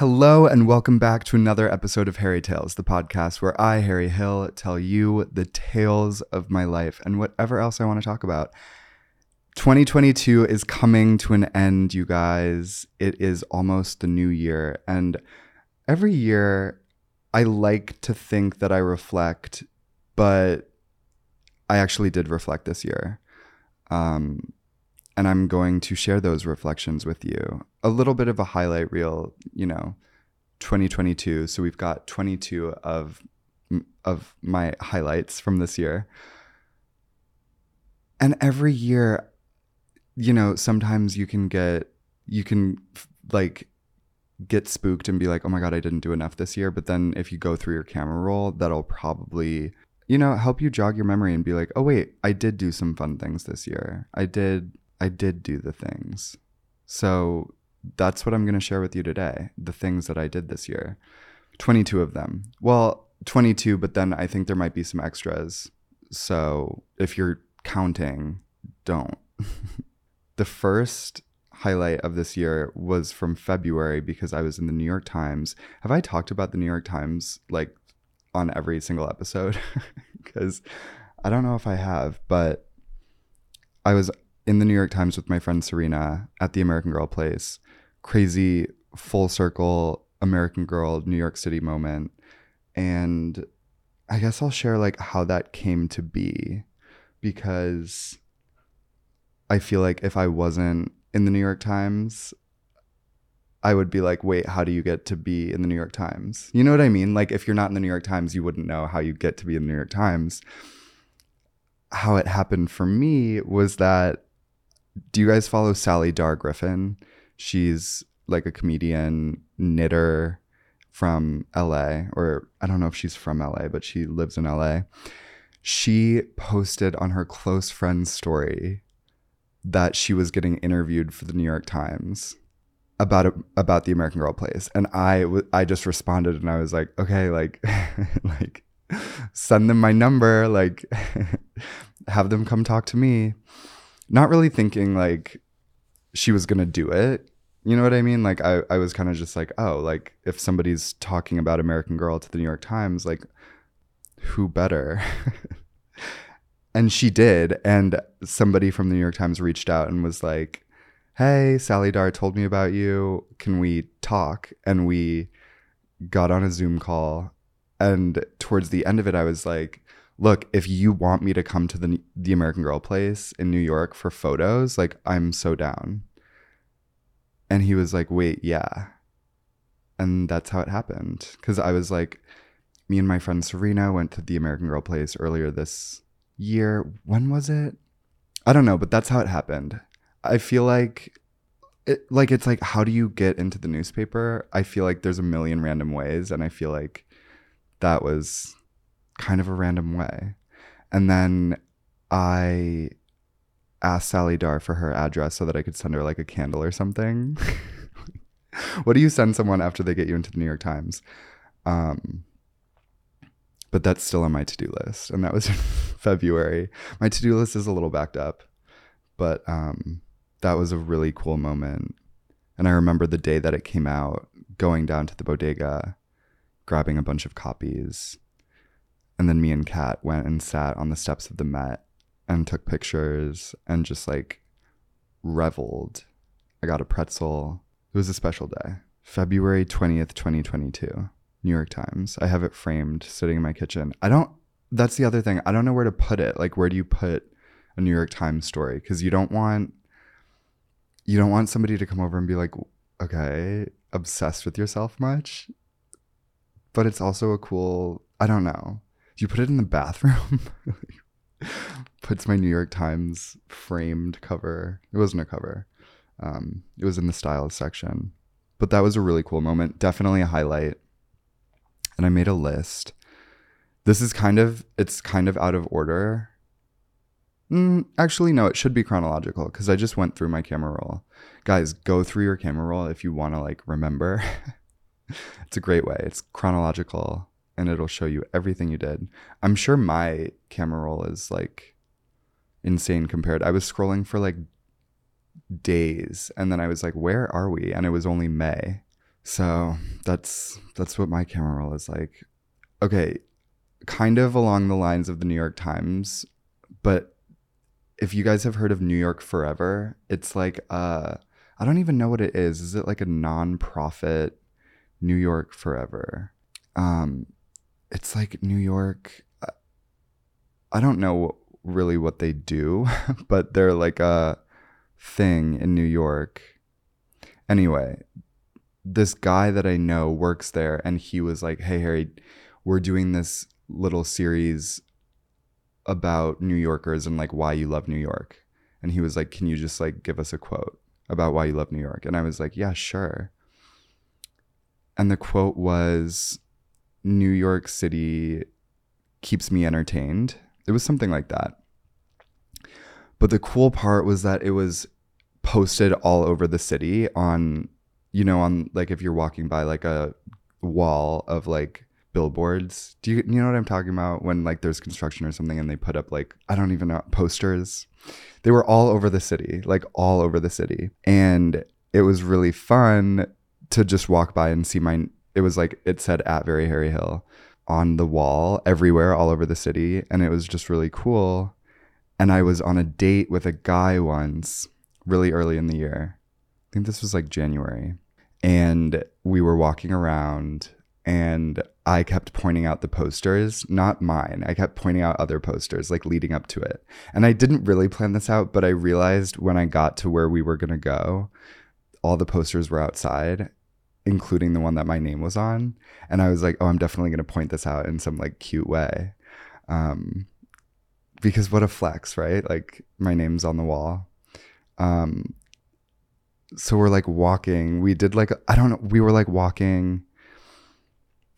Hello, and welcome back to another episode of Harry Tales, the podcast where I, Harry Hill, tell you the tales of my life and whatever else I want to talk about. 2022 is coming to an end, you guys. It is almost the new year. And every year, I like to think that I reflect, but I actually did reflect this year. Um, and I'm going to share those reflections with you. A little bit of a highlight reel, you know, 2022. So we've got 22 of of my highlights from this year. And every year, you know, sometimes you can get you can like get spooked and be like, "Oh my god, I didn't do enough this year." But then if you go through your camera roll, that'll probably you know, help you jog your memory and be like, "Oh wait, I did do some fun things this year. I did I did do the things. So that's what I'm going to share with you today the things that I did this year. 22 of them. Well, 22, but then I think there might be some extras. So if you're counting, don't. the first highlight of this year was from February because I was in the New York Times. Have I talked about the New York Times like on every single episode? Because I don't know if I have, but I was in the New York Times with my friend Serena at the American Girl place. Crazy full circle American Girl New York City moment. And I guess I'll share like how that came to be because I feel like if I wasn't in the New York Times, I would be like, wait, how do you get to be in the New York Times? You know what I mean? Like, if you're not in the New York Times, you wouldn't know how you get to be in the New York Times. How it happened for me was that do you guys follow Sally Dar Griffin? She's like a comedian, knitter from LA, or I don't know if she's from LA, but she lives in LA. She posted on her close friend's story that she was getting interviewed for the New York Times about a, about the American Girl place, and I, w- I just responded and I was like, okay, like like send them my number, like have them come talk to me not really thinking like she was gonna do it. You know what I mean? Like I, I was kind of just like, oh, like if somebody's talking about American Girl to the New York Times, like who better? and she did. And somebody from the New York Times reached out and was like, Hey, Sally Dar told me about you. Can we talk? And we got on a Zoom call. And towards the end of it, I was like, look, if you want me to come to the the American Girl place in New York for photos, like I'm so down. And he was like, "Wait, yeah." And that's how it happened cuz I was like me and my friend Serena went to the American Girl place earlier this year. When was it? I don't know, but that's how it happened. I feel like it, like it's like how do you get into the newspaper? I feel like there's a million random ways and I feel like that was kind of a random way. And then I asked Sally Dar for her address so that I could send her like a candle or something. what do you send someone after they get you into the New York Times? Um, but that's still on my to do list. And that was in February. My to do list is a little backed up, but um, that was a really cool moment. And I remember the day that it came out, going down to the bodega, grabbing a bunch of copies. And then me and Kat went and sat on the steps of the Met and took pictures and just like reveled. I got a pretzel. It was a special day. February 20th, 2022. New York Times. I have it framed sitting in my kitchen. I don't that's the other thing. I don't know where to put it. Like where do you put a New York Times story because you don't want you don't want somebody to come over and be like, "Okay, obsessed with yourself much?" But it's also a cool, I don't know. You put it in the bathroom? Puts my New York Times framed cover. It wasn't a cover. Um, it was in the styles section. But that was a really cool moment. Definitely a highlight. And I made a list. This is kind of it's kind of out of order Mm, actually, no, it should be chronological because I just went through my camera roll. Guys, go through your camera roll if you want to like remember. it's a great way. It's chronological and it'll show you everything you did. I'm sure my camera roll is like insane compared. I was scrolling for like days and then I was like, where are we? And it was only May. So that's that's what my camera roll is like. Okay, kind of along the lines of the New York Times, but if you guys have heard of New York Forever, it's like uh I don't even know what it is. Is it like a non-profit New York Forever? Um it's like New York I don't know really what they do, but they're like a thing in New York. Anyway, this guy that I know works there and he was like, "Hey Harry, we're doing this little series about New Yorkers and like why you love New York. And he was like, Can you just like give us a quote about why you love New York? And I was like, Yeah, sure. And the quote was, New York City keeps me entertained. It was something like that. But the cool part was that it was posted all over the city on, you know, on like if you're walking by like a wall of like billboards. Do you you know what I'm talking about when like there's construction or something and they put up like I don't even know posters. They were all over the city, like all over the city. And it was really fun to just walk by and see my it was like it said at Very Harry Hill on the wall everywhere all over the city and it was just really cool. And I was on a date with a guy once really early in the year. I think this was like January. And we were walking around and I kept pointing out the posters, not mine. I kept pointing out other posters, like leading up to it. And I didn't really plan this out, but I realized when I got to where we were going to go, all the posters were outside, including the one that my name was on. And I was like, oh, I'm definitely going to point this out in some like cute way. Um, because what a flex, right? Like my name's on the wall. Um, so we're like walking. We did like, I don't know, we were like walking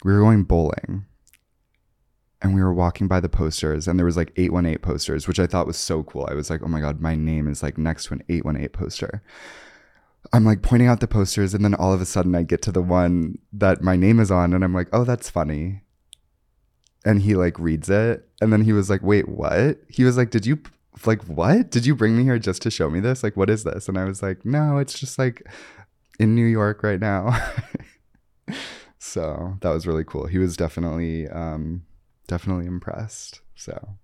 we were going bowling and we were walking by the posters and there was like 818 posters which i thought was so cool i was like oh my god my name is like next to an 818 poster i'm like pointing out the posters and then all of a sudden i get to the one that my name is on and i'm like oh that's funny and he like reads it and then he was like wait what he was like did you like what did you bring me here just to show me this like what is this and i was like no it's just like in new york right now So that was really cool. He was definitely um, definitely impressed. So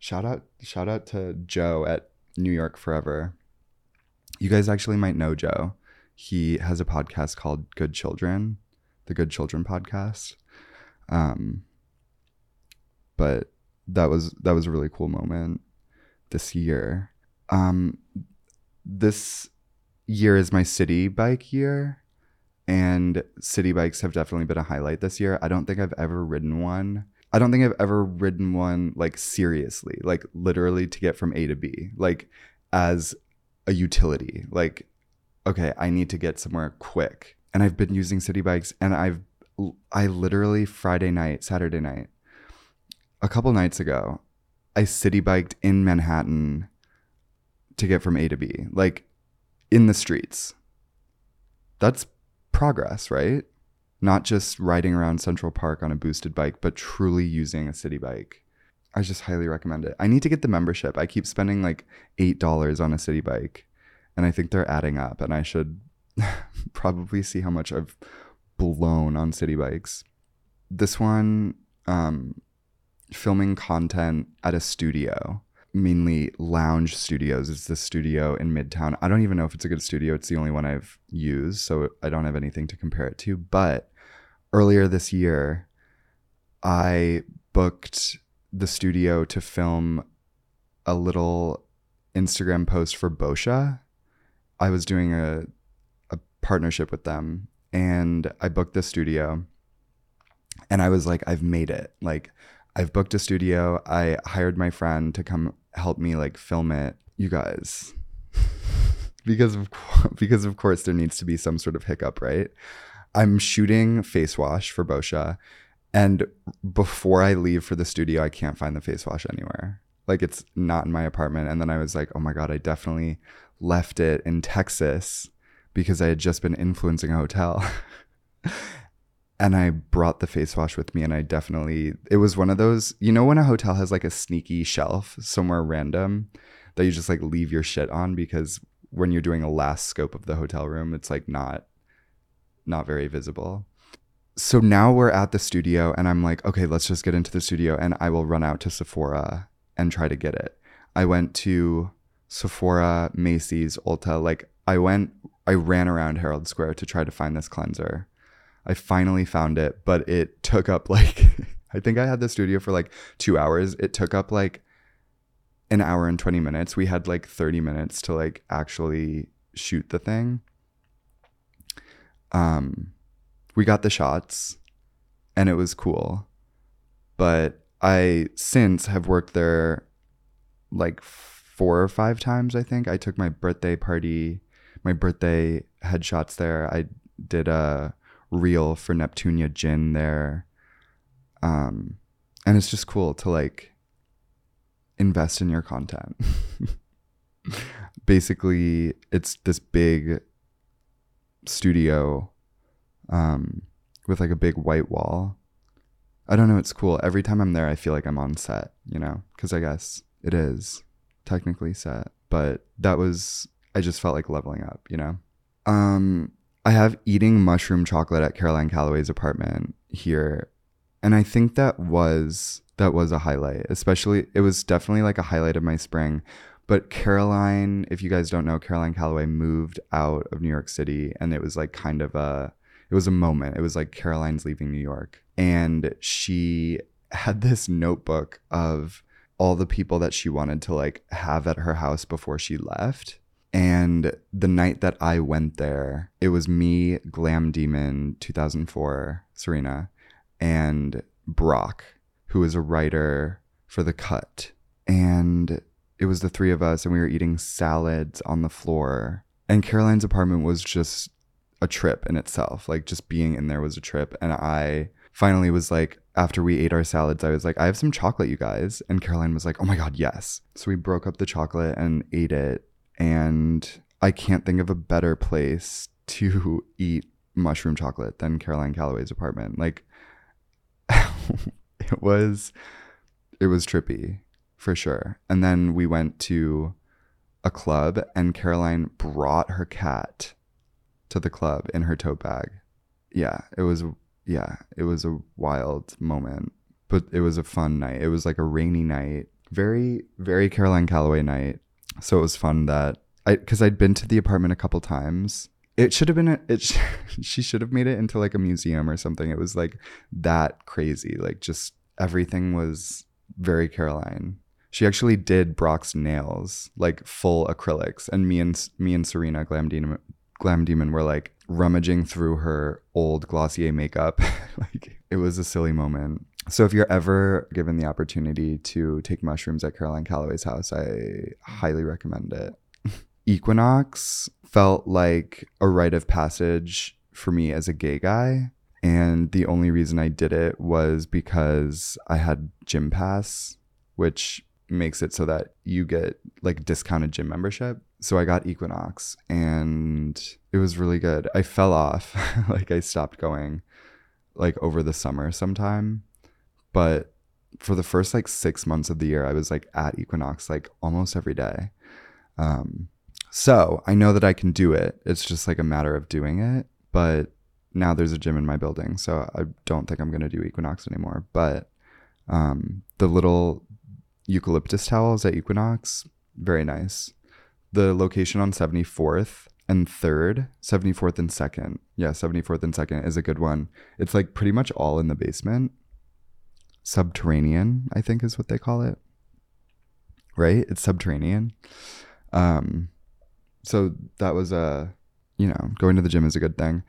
shout out shout out to Joe at New York Forever. You guys actually might know Joe. He has a podcast called Good Children, the Good Children podcast. Um, but that was that was a really cool moment this year. Um, this year is my Citi Bike year and Citi Bikes have definitely been a highlight this year. I don't think I've ever ridden one. I don't think I've ever ridden one like seriously, like literally to get from A to B, like as a utility. Like, okay, I need to get somewhere quick. And I've been using Citi Bikes and I've, I literally Friday night, Saturday night, a couple nights ago, I Citi Biked in Manhattan to get from A to B, like in the streets. That's progress, right? Not just riding around Central Park on a boosted bike, but truly using a Citi Bike. I just highly recommend it. I need to get the membership. I keep spending like $8 on a Citi Bike and I think they're adding up. And I should probably see how much I've blown on Citi Bikes. This one, um, filming content at a studio, mainly Lounge Studios. It's the studio in Midtown. I don't even know if it's a good studio. It's the only one I've used, so I don't have anything to compare it to. But earlier this year, I booked the studio to film a little Instagram post for Boscia. I was doing a a partnership with them and I booked the studio and I was like I've made it. Like I've booked a studio. I hired my friend to come help me like film it. You guys because of because of course there needs to be some sort of hiccup, right? I'm shooting face wash for Boscia and before I leave for the studio I can't find the face wash anywhere. Like it's not in my apartment. And then i was like oh my god i definitely left it in texas because i had just been influencing a hotel. And i brought the face wash with me and i definitely it was one of those you know when a hotel has like a sneaky shelf somewhere random that you just like leave your shit on because when you're doing a last scope of the hotel room it's like not not very visible so now we're at the studio and i'm like okay let's just get into the studio and i will run out to sephora and try to get it. I went to Sephora, Macy's, Ulta. Like I went, I ran around Herald Square to try to find this cleanser. I finally found it, but it took up like, I think I had the studio for like two hours. It took up like an hour and 20 minutes. We had like 30 minutes to like actually shoot the thing. Um, we got the shots and it was cool, but I since have worked there like four or five times, I think. I took my birthday party, my birthday headshots there. I did a reel for Neptunia Gin there. Um, and it's just cool to like invest in your content. Basically, it's this big studio um, with like a big white wall I don't know. It's cool. Every time I'm there, I feel like I'm on set, you know, because I guess it is technically set. But that was, I just felt like leveling up, you know? Um, I have eating mushroom chocolate at Caroline Calloway's apartment here. And I think that was, that was a highlight, especially, it was definitely like a highlight of my spring. But Caroline, if you guys don't know, Caroline Calloway moved out of New York City and it was like kind of a, it was a moment. It was like Caroline's leaving New York and she had this notebook of all the people that she wanted to like have at her house before she left. And the night that I went there, it was me, Glam Demon 2004, Serena, and Brock, who was a writer for The Cut. And it was the three of us, and we were eating salads on the floor. And Caroline's apartment was just a trip in itself. Like, just being in there was a trip. And I finally was like, after we ate our salads, I was like, I have some chocolate, you guys. And Caroline was like, oh my God, yes. So we broke up the chocolate and ate it. And I can't think of a better place to eat mushroom chocolate than Caroline Calloway's apartment. Like, it was, it was trippy for sure. And then we went to a club and Caroline brought her cat to the club in her tote bag. Yeah, it was yeah, it was a wild moment, but it was a fun night. It was like a rainy night, very, very Caroline Calloway night. So it was fun that I, because I'd been to the apartment a couple times. It should have been, a, it, she should have made it into like a museum or something. It was like that crazy. Like just everything was very Caroline. She actually did Brock's nails, like full acrylics, and me and me and Serena Glam Demon, Glam Demon were like rummaging through her old Glossier makeup. like it was a silly moment. So if you're ever given the opportunity to take mushrooms at Caroline Calloway's house, I highly recommend it. Equinox felt like a rite of passage for me as a gay guy. And the only reason I did it was because I had gym pass, which makes it so that you get like discounted gym membership. So I got Equinox and it was really good. I fell off, like I stopped going like over the summer sometime. But for the first like 6 months of the year I was like at Equinox like almost every day. Um So I know that I can do it. It's just like a matter of doing it. But now there's a gym in my building, so I don't think I'm gonna do Equinox anymore. But um, the little eucalyptus towels at Equinox, very nice. The location on 74th and 3rd, 74th and 2nd. Yeah, 74th and 2nd is a good one. It's like pretty much all in the basement. Subterranean, I think is what they call it. Right? It's subterranean. Um so that was a you know, going to the gym is a good thing.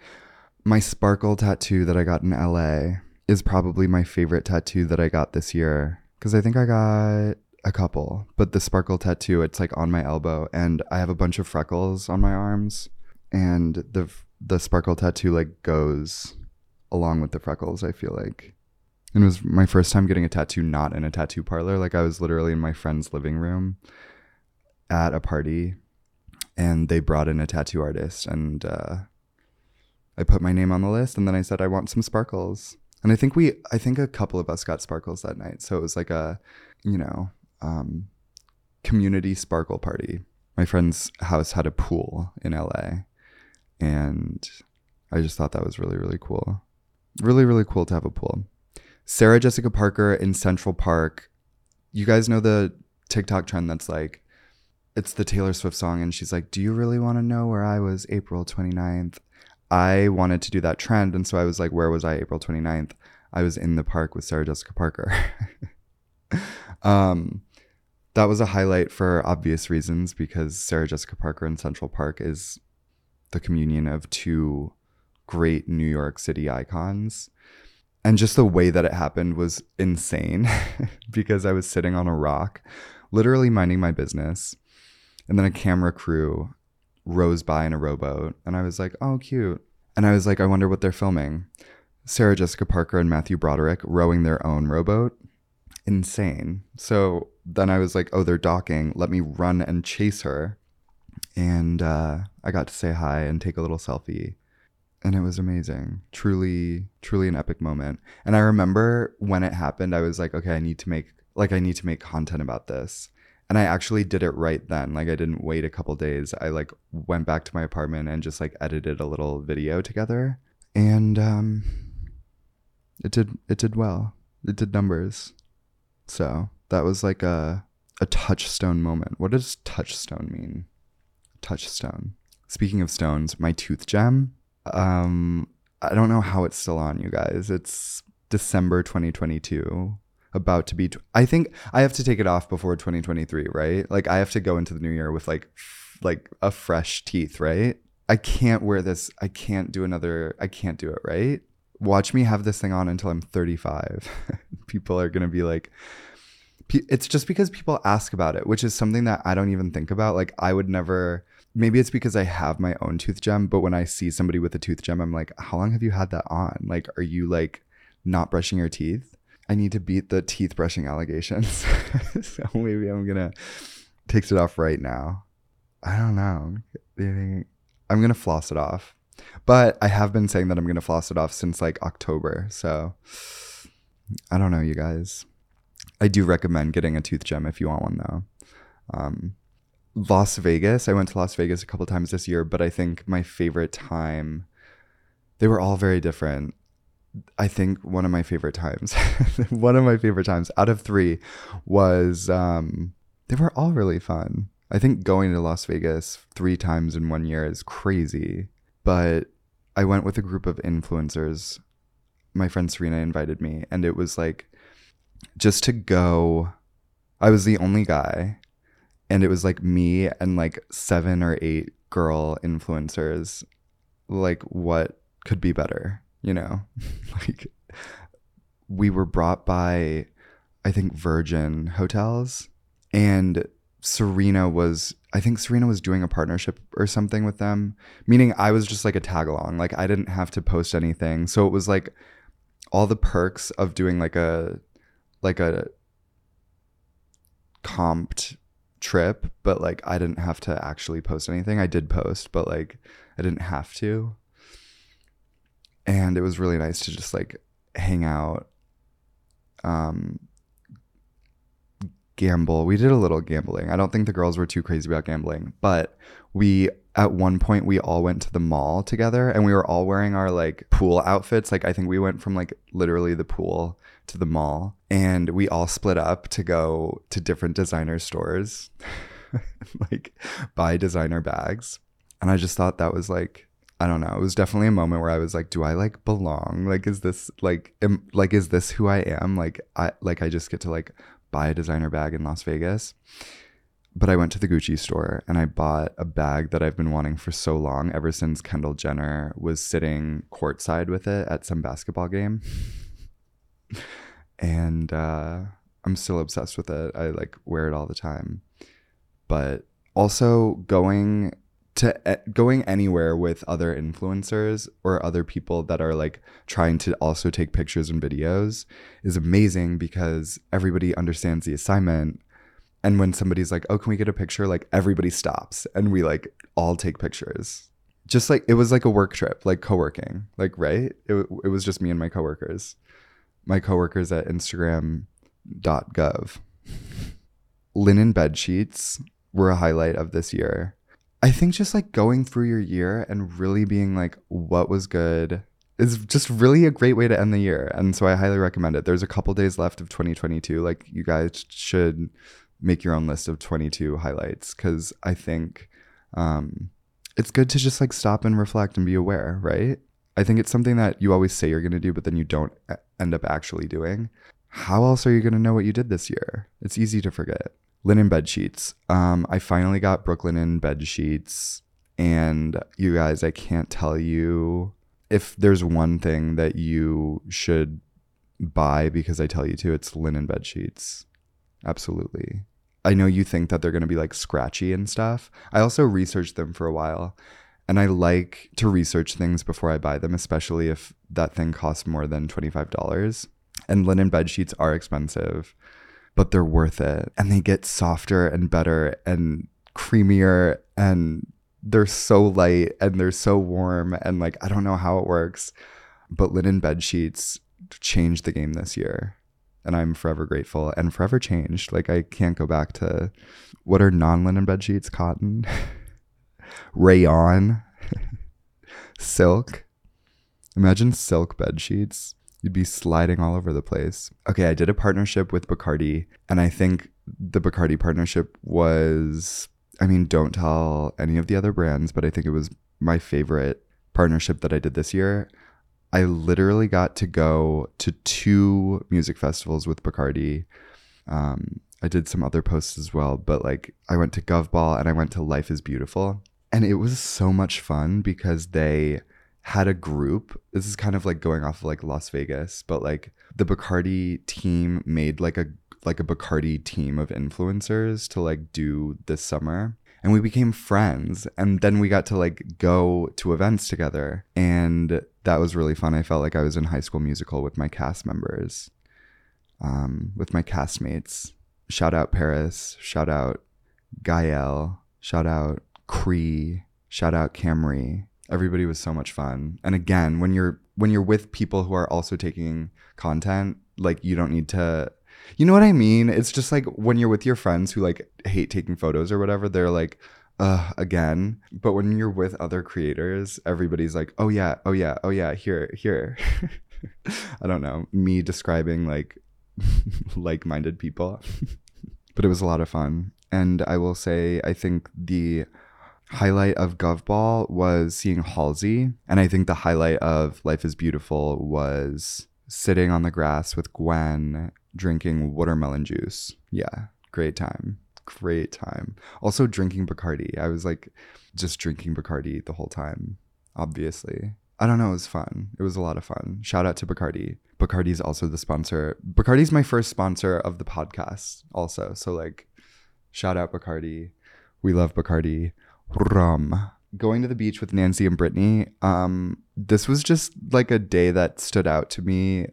My sparkle tattoo that I got in LA is probably my favorite tattoo that I got this year cuz I think I got a couple, but the sparkle tattoo, it's like on my elbow, and I have a bunch of freckles on my arms, and the the sparkle tattoo like goes along with the freckles. I feel like, and it was my first time getting a tattoo not in a tattoo parlor. Like I was literally in my friend's living room at a party, and they brought in a tattoo artist, and uh, I put my name on the list, and then I said I want some sparkles. And I think we, I think a couple of us got sparkles that night. So it was like a, you know, um, community sparkle party. My friend's house had a pool in LA, and I just thought that was really, really cool. Really, really cool to have a pool. Sarah Jessica Parker in Central Park. You guys know the TikTok trend that's like, it's the Taylor Swift song, and she's like, Do you really want to know where I was April 29th? I wanted to do that trend, and so I was like, Where was I April 29th? I was in the park with Sarah Jessica Parker. um, that was a highlight for obvious reasons because Sarah Jessica Parker in Central Park is the communion of two great New York City icons. And just the way that it happened was insane because I was sitting on a rock, literally minding my business. And then a camera crew rose by in a rowboat. And I was like, oh, cute. And I was like, I wonder what they're filming. Sarah Jessica Parker and Matthew Broderick rowing their own rowboat. Insane. So then I was like, oh, they're docking. Let me run and chase her. And uh, I got to say hi and take a little selfie. And it was amazing. Truly, truly an epic moment. And I remember when it happened, I was like, okay, I need to make like I need to make content about this. And I actually did it right then. Like I didn't wait a couple days. I like went back to my apartment and just like edited a little video together. And um it did it did well. It did numbers. So that was like a a touchstone moment. What does touchstone mean? Touchstone. Speaking of stones, my tooth gem. Um, I don't know how it's still on, you guys. It's December 2022. About to be. I think I have to take it off before 2023, right? Like I have to go into the new year with like, like a fresh teeth, right? I can't wear this. I can't do another. I can't do it, right? Watch me have this thing on until I'm 35. People are gonna be like, it's just because people ask about it, which is something that I don't even think about. Like I would never maybe it's because I have my own tooth gem, but when I see somebody with a tooth gem, I'm like, how long have you had that on? Like, are you like not brushing your teeth? I need to beat the teeth brushing allegations. so maybe I'm gonna take it off right now. I don't know. I'm gonna floss it off. But I have been saying that I'm gonna floss it off since like October. So I don't know, you guys. I do recommend getting a tooth gem if you want one though. Um, Las Vegas. I went to Las Vegas a couple times this year, but I think my favorite time, they were all very different. I think one of my favorite times, one of my favorite times out of three was, um, they were all really fun. I think going to Las Vegas three times in one year is crazy, but I went with a group of influencers. My friend Serena invited me, and it was like just to go. I was the only guy and it was like me and like seven or eight girl influencers like what could be better you know like we were brought by i think virgin hotels and serena was i think serena was doing a partnership or something with them meaning i was just like a tag along like i didn't have to post anything so it was like all the perks of doing like a like a comped trip, but like I didn't have to actually post anything. I did post, but like I didn't have to. And it was really nice to just like hang out um gamble. We did a little gambling. I don't think the girls were too crazy about gambling, but we at one point we all went to the mall together and we were all wearing our like pool outfits. Like I think we went from like literally the pool to the mall and we all split up to go to different designer stores. like buy designer bags. And I just thought that was like I don't know. It was definitely a moment where I was like, do I like belong? Like is this like am, like is this who I am? Like I like I just get to like buy a designer bag in Las Vegas. But I went to the Gucci store and I bought a bag that I've been wanting for so long, ever since Kendall Jenner was sitting courtside with it at some basketball game. and uh, I'm still obsessed with it. I like wear it all the time. But also going to eh, going anywhere with other influencers or other people that are like trying to also take pictures and videos is amazing because everybody understands the assignment. And when somebody's like oh can we get a picture? like everybody stops and we like all take pictures. Just like it was like a work trip like co-working like right? It, it was just me and my coworkers. My coworkers at instagram.gov linen bed sheets were a highlight of this year I think just like going through your year and really being like, what was good is just really a great way to end the year. And so I highly recommend it. There's a couple days left of 2022. Like, you guys should make your own list of 22 highlights because I think um, it's good to just like stop and reflect and be aware, right? I think it's something that you always say you're going to do, but then you don't end up actually doing. How else are you going to know what you did this year? It's easy to forget linen bed sheets. Um, I finally got Brooklinen bed sheets, and you guys, I can't tell you if there's one thing that you should buy because I tell you to. It's linen bed sheets. Absolutely. I know you think that they're going to be like scratchy and stuff. I also researched them for a while. And I like to research things before I buy them, especially if that thing costs more than $25. And linen bed sheets are expensive but they're worth it. And they get softer and better and creamier and they're so light and they're so warm and like I don't know how it works, but linen bed sheets changed the game this year. And I'm forever grateful and forever changed. Like I can't go back to what are non-linen bed sheets? Cotton, rayon, silk. Imagine silk bed sheets. You'd be sliding all over the place. Okay, I did a partnership with Bacardi, and I think the Bacardi partnership was, I mean, don't tell any of the other brands, but I think it was my favorite partnership that I did this year. I literally got to go to two music festivals with Bacardi. Um, I did some other posts as well, but like I went to Govball and I went to Life is Beautiful. And it was so much fun because they had a group. This is kind of like going off of like Las Vegas, but like the Bacardi team made like a like a Bacardi team of influencers to like do this summer. And we became friends. And then we got to like go to events together. And that was really fun. I felt like I was in high school musical with my cast members, um, with my castmates. Shout out Paris. Shout out Gael. Shout out Cree. Shout out Camry everybody was so much fun. And again when you're when you're with people who are also taking content like you don't need to you know what i mean? It's just like when you're with your friends who like hate taking photos or whatever they're like uh again. But when you're with other creators everybody's like oh yeah oh yeah oh yeah here here. I don't know me describing like like-minded people. But it was a lot of fun. And i will say i think the highlight of Govball was seeing Halsey. And I think the highlight of Life is Beautiful was sitting on the grass with Gwen drinking watermelon juice. Yeah, great time. Great time. Also drinking Bacardi. I was like just drinking Bacardi the whole time, obviously. I don't know, it was fun. It was a lot of fun. Shout out to Bacardi. Bacardi's also the sponsor. Bacardi's my first sponsor of the podcast, also. So, like, shout out Bacardi. We love Bacardi rum. Going to the beach with Nancy and Brittany, um, this was just like a day that stood out to me,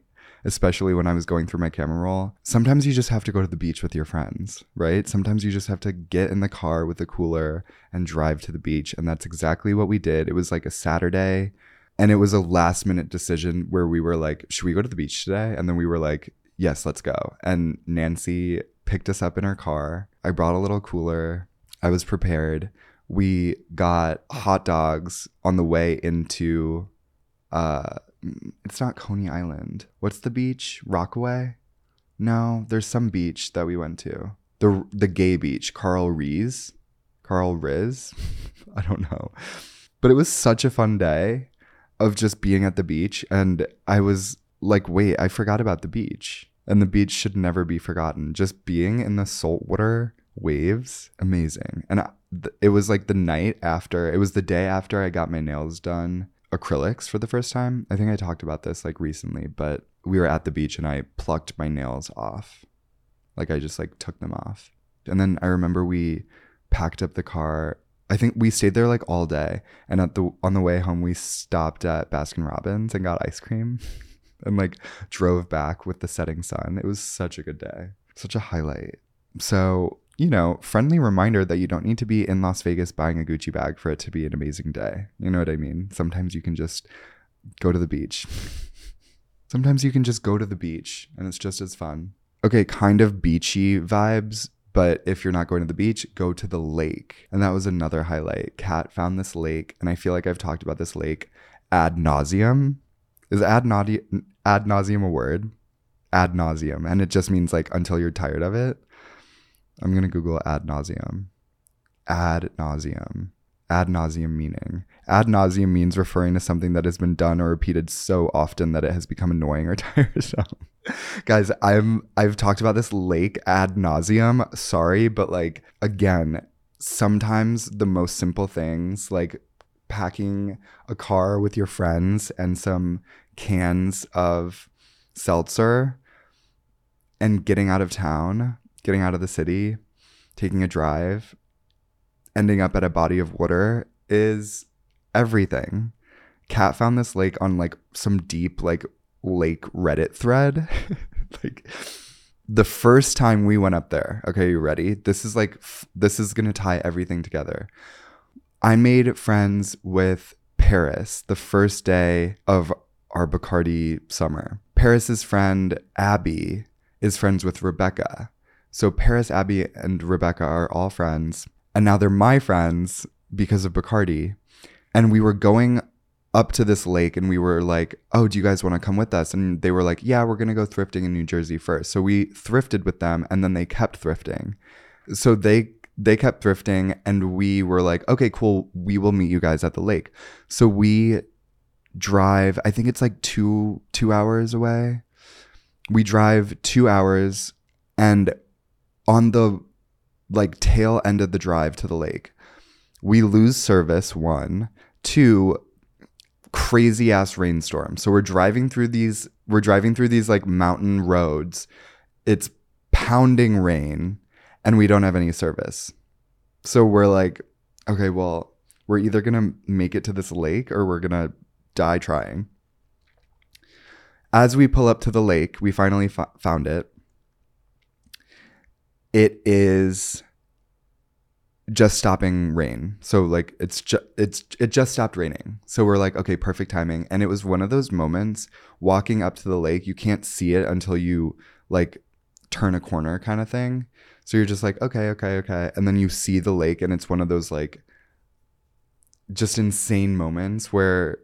especially when I was going through my camera roll. Sometimes you just have to go to the beach with your friends, right? Sometimes you just have to get in the car with the cooler and drive to the beach. And that's exactly what we did. It was like a Saturday and it was a last minute decision where we were like, should we go to the beach today? And then we were like, yes, let's go. And Nancy picked us up in her car. I brought a little cooler. I was prepared. We got hot dogs on the way into uh it's not Coney Island. What's the beach? Rockaway? No, there's some beach that we went to. The the gay beach, Carl Rees. Carl Riz. I don't know. But it was such a fun day of just being at the beach and I was like, wait, I forgot about the beach. And the beach should never be forgotten. Just being in the saltwater waves, amazing. And I, th- it was like the night after, it was the day after I got my nails done acrylics for the first time. I think I talked about this like recently, but we were at the beach and I plucked my nails off. Like I just like took them off. And then I remember we packed up the car. I think we stayed there like all day. And at the on the way home we stopped at Baskin Robbins and got ice cream and like drove back with the setting sun. It was such a good day. Such a highlight. So, you know, friendly reminder that you don't need to be in Las Vegas buying a Gucci bag for it to be an amazing day. You know what I mean? Sometimes you can just go to the beach. Sometimes you can just go to the beach and it's just as fun. Okay, kind of beachy vibes, but if you're not going to the beach, go to the lake. And that was another highlight. Kat found this lake, and I feel like I've talked about this lake ad nauseum. Is ad, naudi- ad nauseum a word? Ad nauseum. And it just means like until you're tired of it. I'm going to Google ad nauseum. Ad nauseum. Ad nauseum meaning. Ad nauseum means referring to something that has been done or repeated so often that it has become annoying or tiresome. Guys, I'm I've talked about this lake ad nauseum. Sorry, but like again, sometimes the most simple things like packing a car with your friends and some cans of seltzer and getting out of town, getting out of the city, taking a drive, ending up at a body of water is everything. Kat found this lake on like some deep like lake Reddit thread. like the first time we went up there. Okay, you ready? This is like f- this is going to tie everything together. I made friends with Paris the first day of our Bacardi summer. Paris's friend Abby is friends with Rebecca. So Paris, Abby, and Rebecca are all friends. And now they're my friends because of Bacardi. And we were going up to this lake and we were like, oh, do you guys want to come with us? And they were like, yeah, we're going to go thrifting in New Jersey first. So we thrifted with them and then they kept thrifting. So they they kept thrifting and we were like, okay, cool, we will meet you guys at the lake. So we drive, I think it's like 2 2 hours away. We drive 2 hours and on the like tail end of the drive to the lake, we lose service one, two crazy ass rainstorm. So we're driving through these we're driving through these like mountain roads. It's pounding rain and we don't have any service. So we're like, okay, well, we're either going to make it to this lake or we're going to die trying. As we pull up to the lake, we finally f- found it. It is just stopping rain. So like it's just it's it just stopped raining. So we're like, okay, perfect timing. And it was one of those moments walking up to the lake, you can't see it until you like turn a corner kind of thing. So you're just like, okay, okay, okay. And then you see the lake and it's one of those like just insane moments where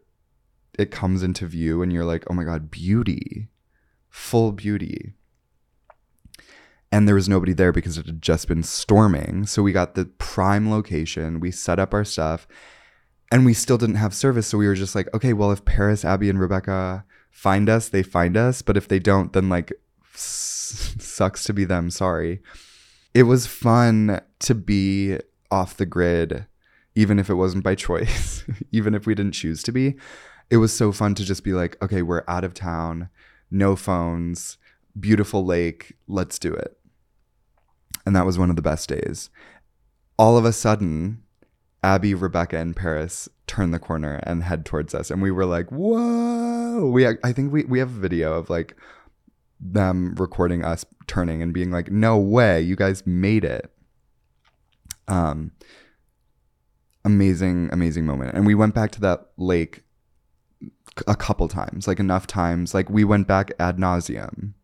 it comes into view and you're like, oh my God, beauty, full beauty and there was nobody there because it had just been storming. So we got the prime location, we set up our stuff, and we still didn't have service. So we were just like, okay, well, if Paris, Abby, and Rebecca find us, they find us. But if they don't, then like, s- sucks to be them. Sorry. It was fun to be off the grid, even if it wasn't by choice, even if we didn't choose to be. It was so fun to just be like, okay, we're out of town, no phones, beautiful lake, let's do it and that was one of the best days. All of a sudden, Abby, Rebecca, and Paris turn the corner and head towards us, and we were like, "Whoa!" We, I think we we have a video of like them recording us turning and being like, "No way, you guys made it!" Um, amazing, amazing moment, and we went back to that lake a couple times, like enough times, like we went back ad nauseum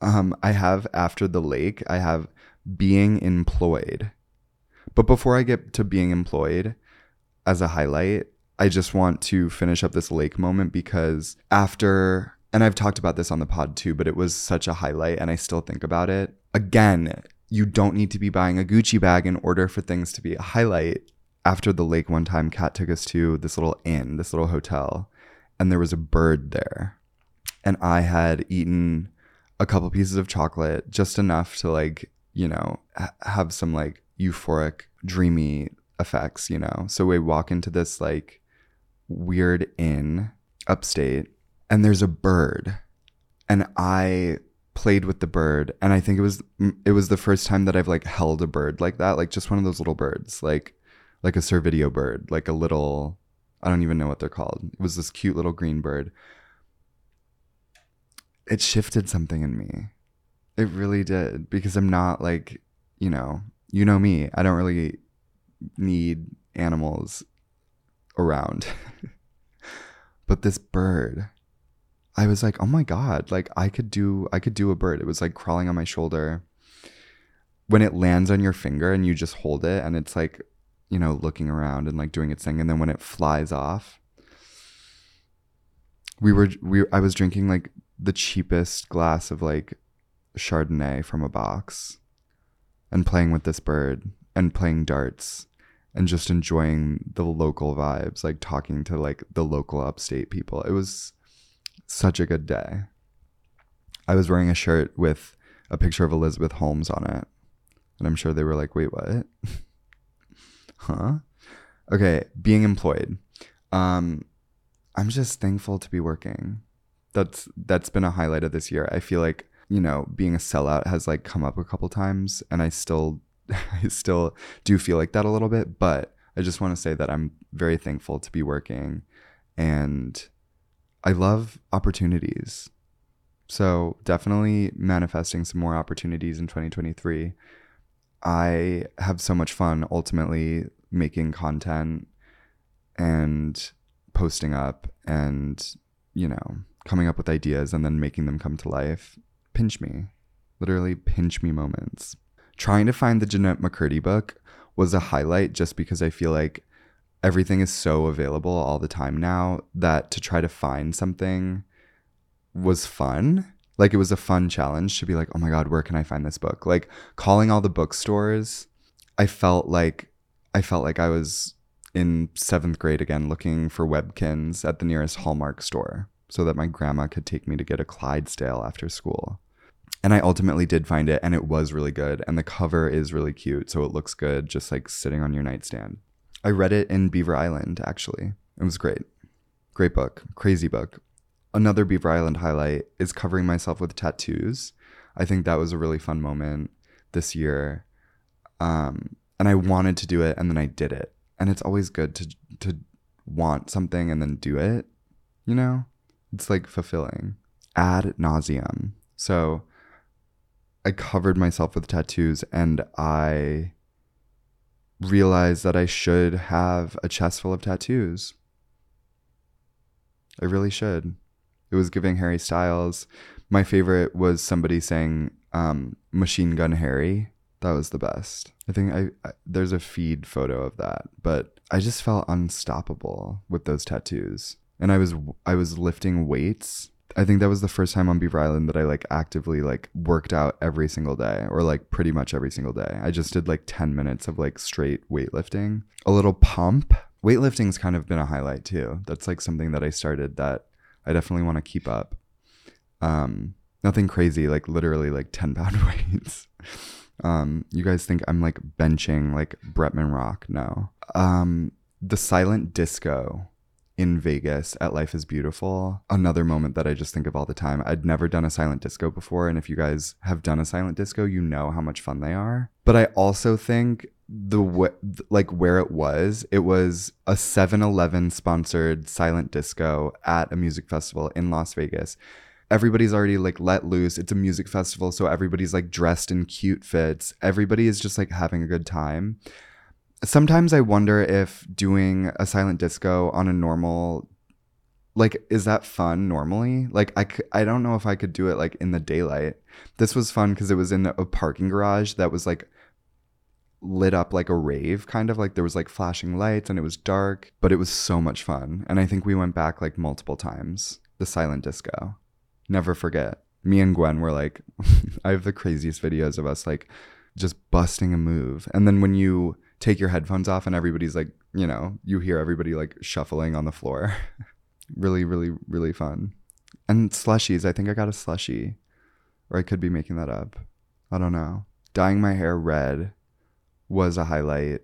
Um, I have after the lake, I have being employed. But before I get to being employed as a highlight, I just want to finish up this lake moment because after, and I've talked about this on the pod too, but it was such a highlight and I still think about it. Again, you don't need to be buying a Gucci bag in order for things to be a highlight. After the lake, one time, Kat took us to this little inn, this little hotel, and there was a bird there. And I had eaten a couple pieces of chocolate, just enough to like, you know, ha- have some like euphoric, dreamy effects, you know? So we walk into this like weird inn upstate, and there's a bird. And I played with the bird and i think it was it was the first time that i've like held a bird like that like just one of those little birds like like a cervidio bird like a little i don't even know what they're called it was this cute little green bird it shifted something in me it really did because i'm not like you know you know me i don't really need animals around but this bird I was like, oh my God, like I could do I could do a bird. It was like crawling on my shoulder. When it lands on your finger and you just hold it and it's like, you know, looking around and like doing its thing. And then when it flies off, we were we I was drinking like the cheapest glass of like Chardonnay from a box and playing with this bird and playing darts and just enjoying the local vibes, like talking to like the local upstate people. It was such a good day. I was wearing a shirt with a picture of Elizabeth Holmes on it. And I'm sure they were like, wait, what? huh? Okay, being employed. Um, I'm just thankful to be working. That's that's been a highlight of this year. I feel like, you know, being a sellout has like come up a couple times and I still I still do feel like that a little bit, but I just want to say that I'm very thankful to be working and I love opportunities. So definitely manifesting some more opportunities in 2023. I have so much fun ultimately making content and posting up and, you know, coming up with ideas and then making them come to life. Pinch me, literally pinch me moments. Trying to find the Jennette McCurdy book was a highlight just because I feel like everything is so available all the time now that to try to find something was fun. Like it was a fun challenge to be like, oh my God, where can I find this book? Like calling all the bookstores, I felt like I felt like I was in seventh grade again looking for Webkinz at the nearest Hallmark store so that my grandma could take me to get a Clydesdale after school. And I ultimately did find it and it was really good. And the cover is really cute. So it looks good just like sitting on your nightstand. I read it in Beaver Island, actually. It was great. Great book. Crazy book. Another Beaver Island highlight is covering myself with tattoos. I think that was a really fun moment this year. Um, and I wanted to do it and then I did it. And it's always good to to want something and then do it. You know? It's like fulfilling. Ad nauseum. So I covered myself with tattoos and I realized that I should have a chest full of tattoos. I really should. It was giving Harry Styles. My favorite was somebody saying um, "Machine Gun Harry." That was the best. I think I, I there's a feed photo of that, but I just felt unstoppable with those tattoos. And I was I was lifting weights I think that was the first time on Beaver Island that I like actively like worked out every single day or like pretty much every single day. I just did like 10 minutes of like straight weightlifting. A little pump. Weightlifting's kind of been a highlight too. That's like something that I started that I definitely want to keep up. Um nothing crazy like literally like 10 pound weights. Um you guys think I'm like benching like Bretman Rock? No. Um the silent disco in Vegas at Life is Beautiful. Another moment that I just think of all the time. I'd never done a silent disco before. And if you guys have done a silent disco, you know how much fun they are. But I also think the w- like where it was, it was a 7-Eleven sponsored silent disco at a music festival in Las Vegas. Everybody's already like let loose. It's a music festival, so everybody's like dressed in cute fits. Everybody is just like having a good time sometimes I wonder if doing a silent disco on a normal like is that fun normally? Like I, c- I don't know if i could do it like in the daylight. This was fun because it was in a parking garage that was like lit up like a rave kind of like there was like flashing lights and it was dark but it was so much fun. And i think we went back like multiple times the silent disco. Never forget. Me and gwen were like i have the craziest videos of us like just busting a move. And then when you take your headphones off and everybody's like you know you hear everybody like shuffling on the floor. Really really really fun. And slushies i think i got a slushie or i could be making that up. I don't know. Dyeing my hair red was a highlight.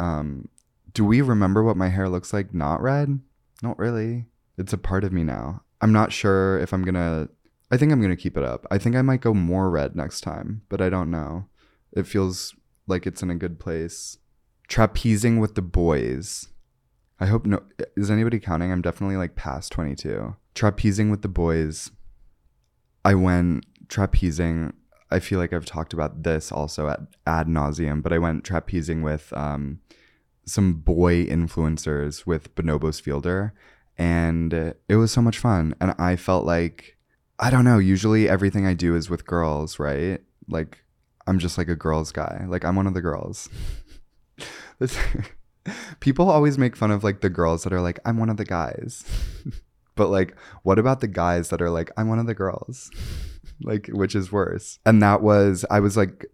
Um do we remember what my hair looks like not red? Not really. It's a part of me now. I'm not sure if i'm gonna i think i'm gonna keep it up. I think i might go more red next time but i don't know. It feels like it's in a good place trapezing with the boys I hope no. Is anybody counting? I'm definitely like past 22. Trapezing with the boys. I went trapezing. I feel like I've talked about this also at ad nauseum, but I went trapezing with um, some boy influencers with Bonobos Fielder, and it was so much fun. And I felt like I don't know. Usually, everything I do is with girls, right? Like I'm just like a girls guy. Like I'm one of the girls. People always make fun of like the girls that are like, I'm one of the guys. but like, what about the guys that are like, I'm one of the girls? like, which is worse? And that was, I was like,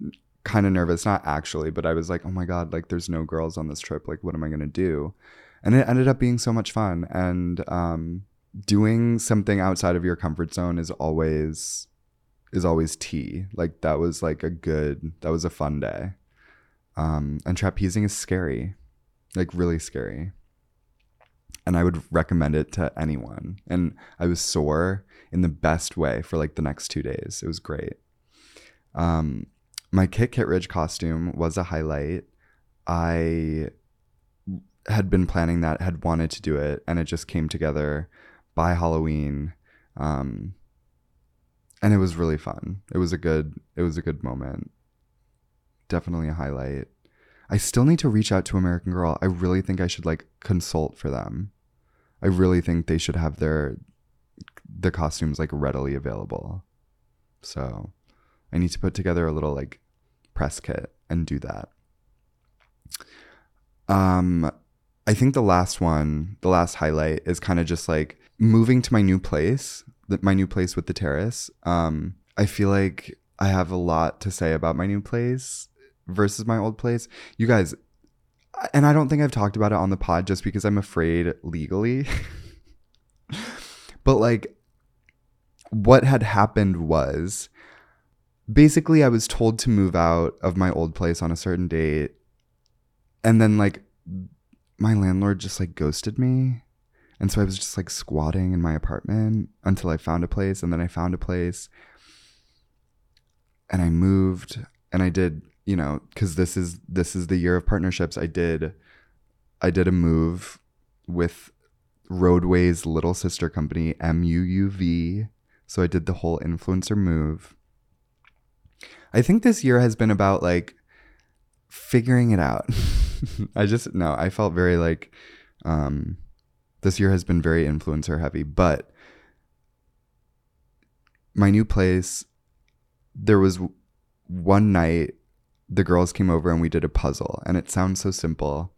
kind of nervous, not actually, but I was like, oh my God, like, there's no girls on this trip. Like, what am I going to do? And it ended up being so much fun. And um, doing something outside of your comfort zone is always, is always tea. Like, that was like a good, that was a fun day. Um, and trapezing is scary like really scary. And I would recommend it to anyone. And I was sore in the best way for like the next two days. It was great. Um, my Kit Kittredge costume was a highlight. I had been planning that, had wanted to do it, and it just came together by Halloween. Um, and it was really fun. It was a good it was a good moment. Definitely a highlight. I still need to reach out to American Girl. I really think I should like consult for them. I really think they should have their the costumes like readily available. So I need to put together a little like press kit and do that. Um I think the last one, the last highlight is kind of just like moving to my new place, my new place with the terrace. Um I feel like I have a lot to say about my new place versus my old place. You guys, and I don't think I've talked about it on the pod just because I'm afraid legally. but like, what had happened was basically I was told to move out of my old place on a certain date. And then, like, my landlord just like ghosted me. And so I was just like squatting in my apartment until I found a place. And then I found a place and I moved and I did you know, because this is this is the year of partnerships. I did I did a move with Roadway's little sister company, MUUV. So I did the whole influencer move. I think this year has been about like figuring it out. I just no, I felt very like um this year has been very influencer heavy, but my new place there was one night the girls came over and we did a puzzle. And it sounds so simple,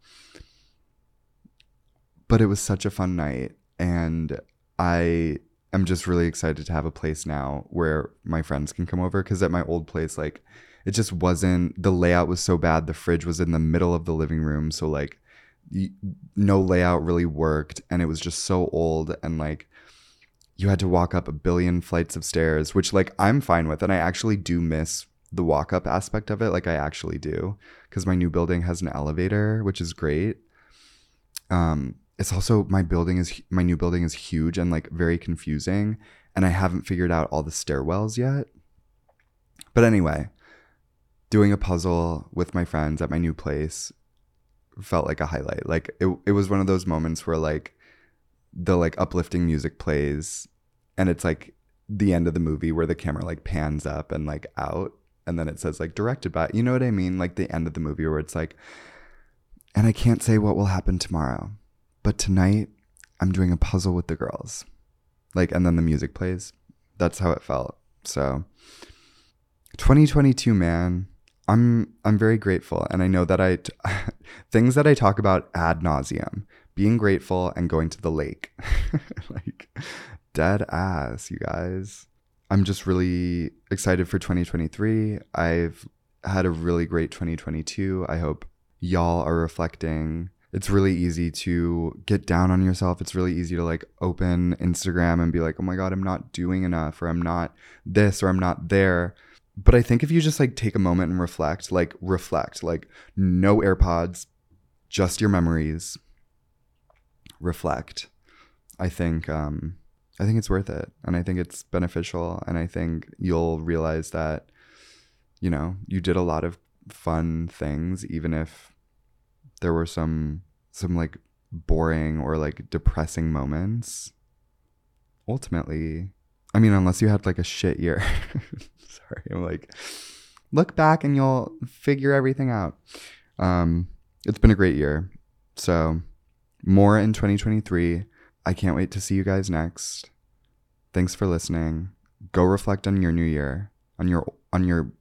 but it was such a fun night. And I am just really excited to have a place now where my friends can come over. Cause at my old place, like, it just wasn't, the layout was so bad. The fridge was in the middle of the living room. So, like, no layout really worked. And it was just so old. And, like, you had to walk up a billion flights of stairs, which, like, I'm fine with. And I actually do miss the walk up aspect of it like I actually do because my new building has an elevator which is great um it's also my building is my new building is huge and like very confusing and I haven't figured out all the stairwells yet but anyway doing a puzzle with my friends at my new place felt like a highlight like it, it was one of those moments where like the like uplifting music plays and it's like the end of the movie where the camera like pans up and like out and then it says like directed by you know what i mean like the end of the movie where it's like and i can't say what will happen tomorrow but tonight I'm doing a puzzle with the girls. Like, and then the music plays. That's how it felt. So 2022, man, I'm I'm very grateful, and I know that I t- things that I talk about ad nauseum, being grateful and going to the lake, like dead ass, you guys. I'm just really excited for 2023. I've had a really great 2022. I hope y'all are reflecting. It's really easy to get down on yourself. It's really easy to like open Instagram and be like, oh my God, I'm not doing enough, or I'm not this, or I'm not there. But I think if you just like take a moment and reflect, like reflect, like no AirPods, just your memories, reflect. I think um I think it's worth it and I think it's beneficial and I think you'll realize that you know, you did a lot of fun things even if there were some some like boring or like depressing moments. Ultimately, I mean, unless you had like a shit year. Sorry, I'm like, look back and you'll figure everything out. Um, it's been a great year. So, more in 2023. I can't wait to see you guys next. Thanks for listening. Go reflect on your new year, on your on your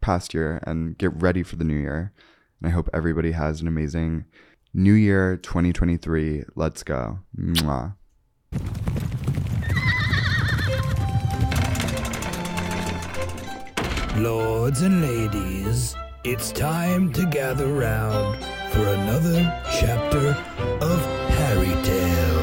past year and get ready for the new year. And I hope everybody has an amazing new year 2023. Let's go. Mwah. Lords and ladies, it's time to gather round for another chapter of Harry Tale.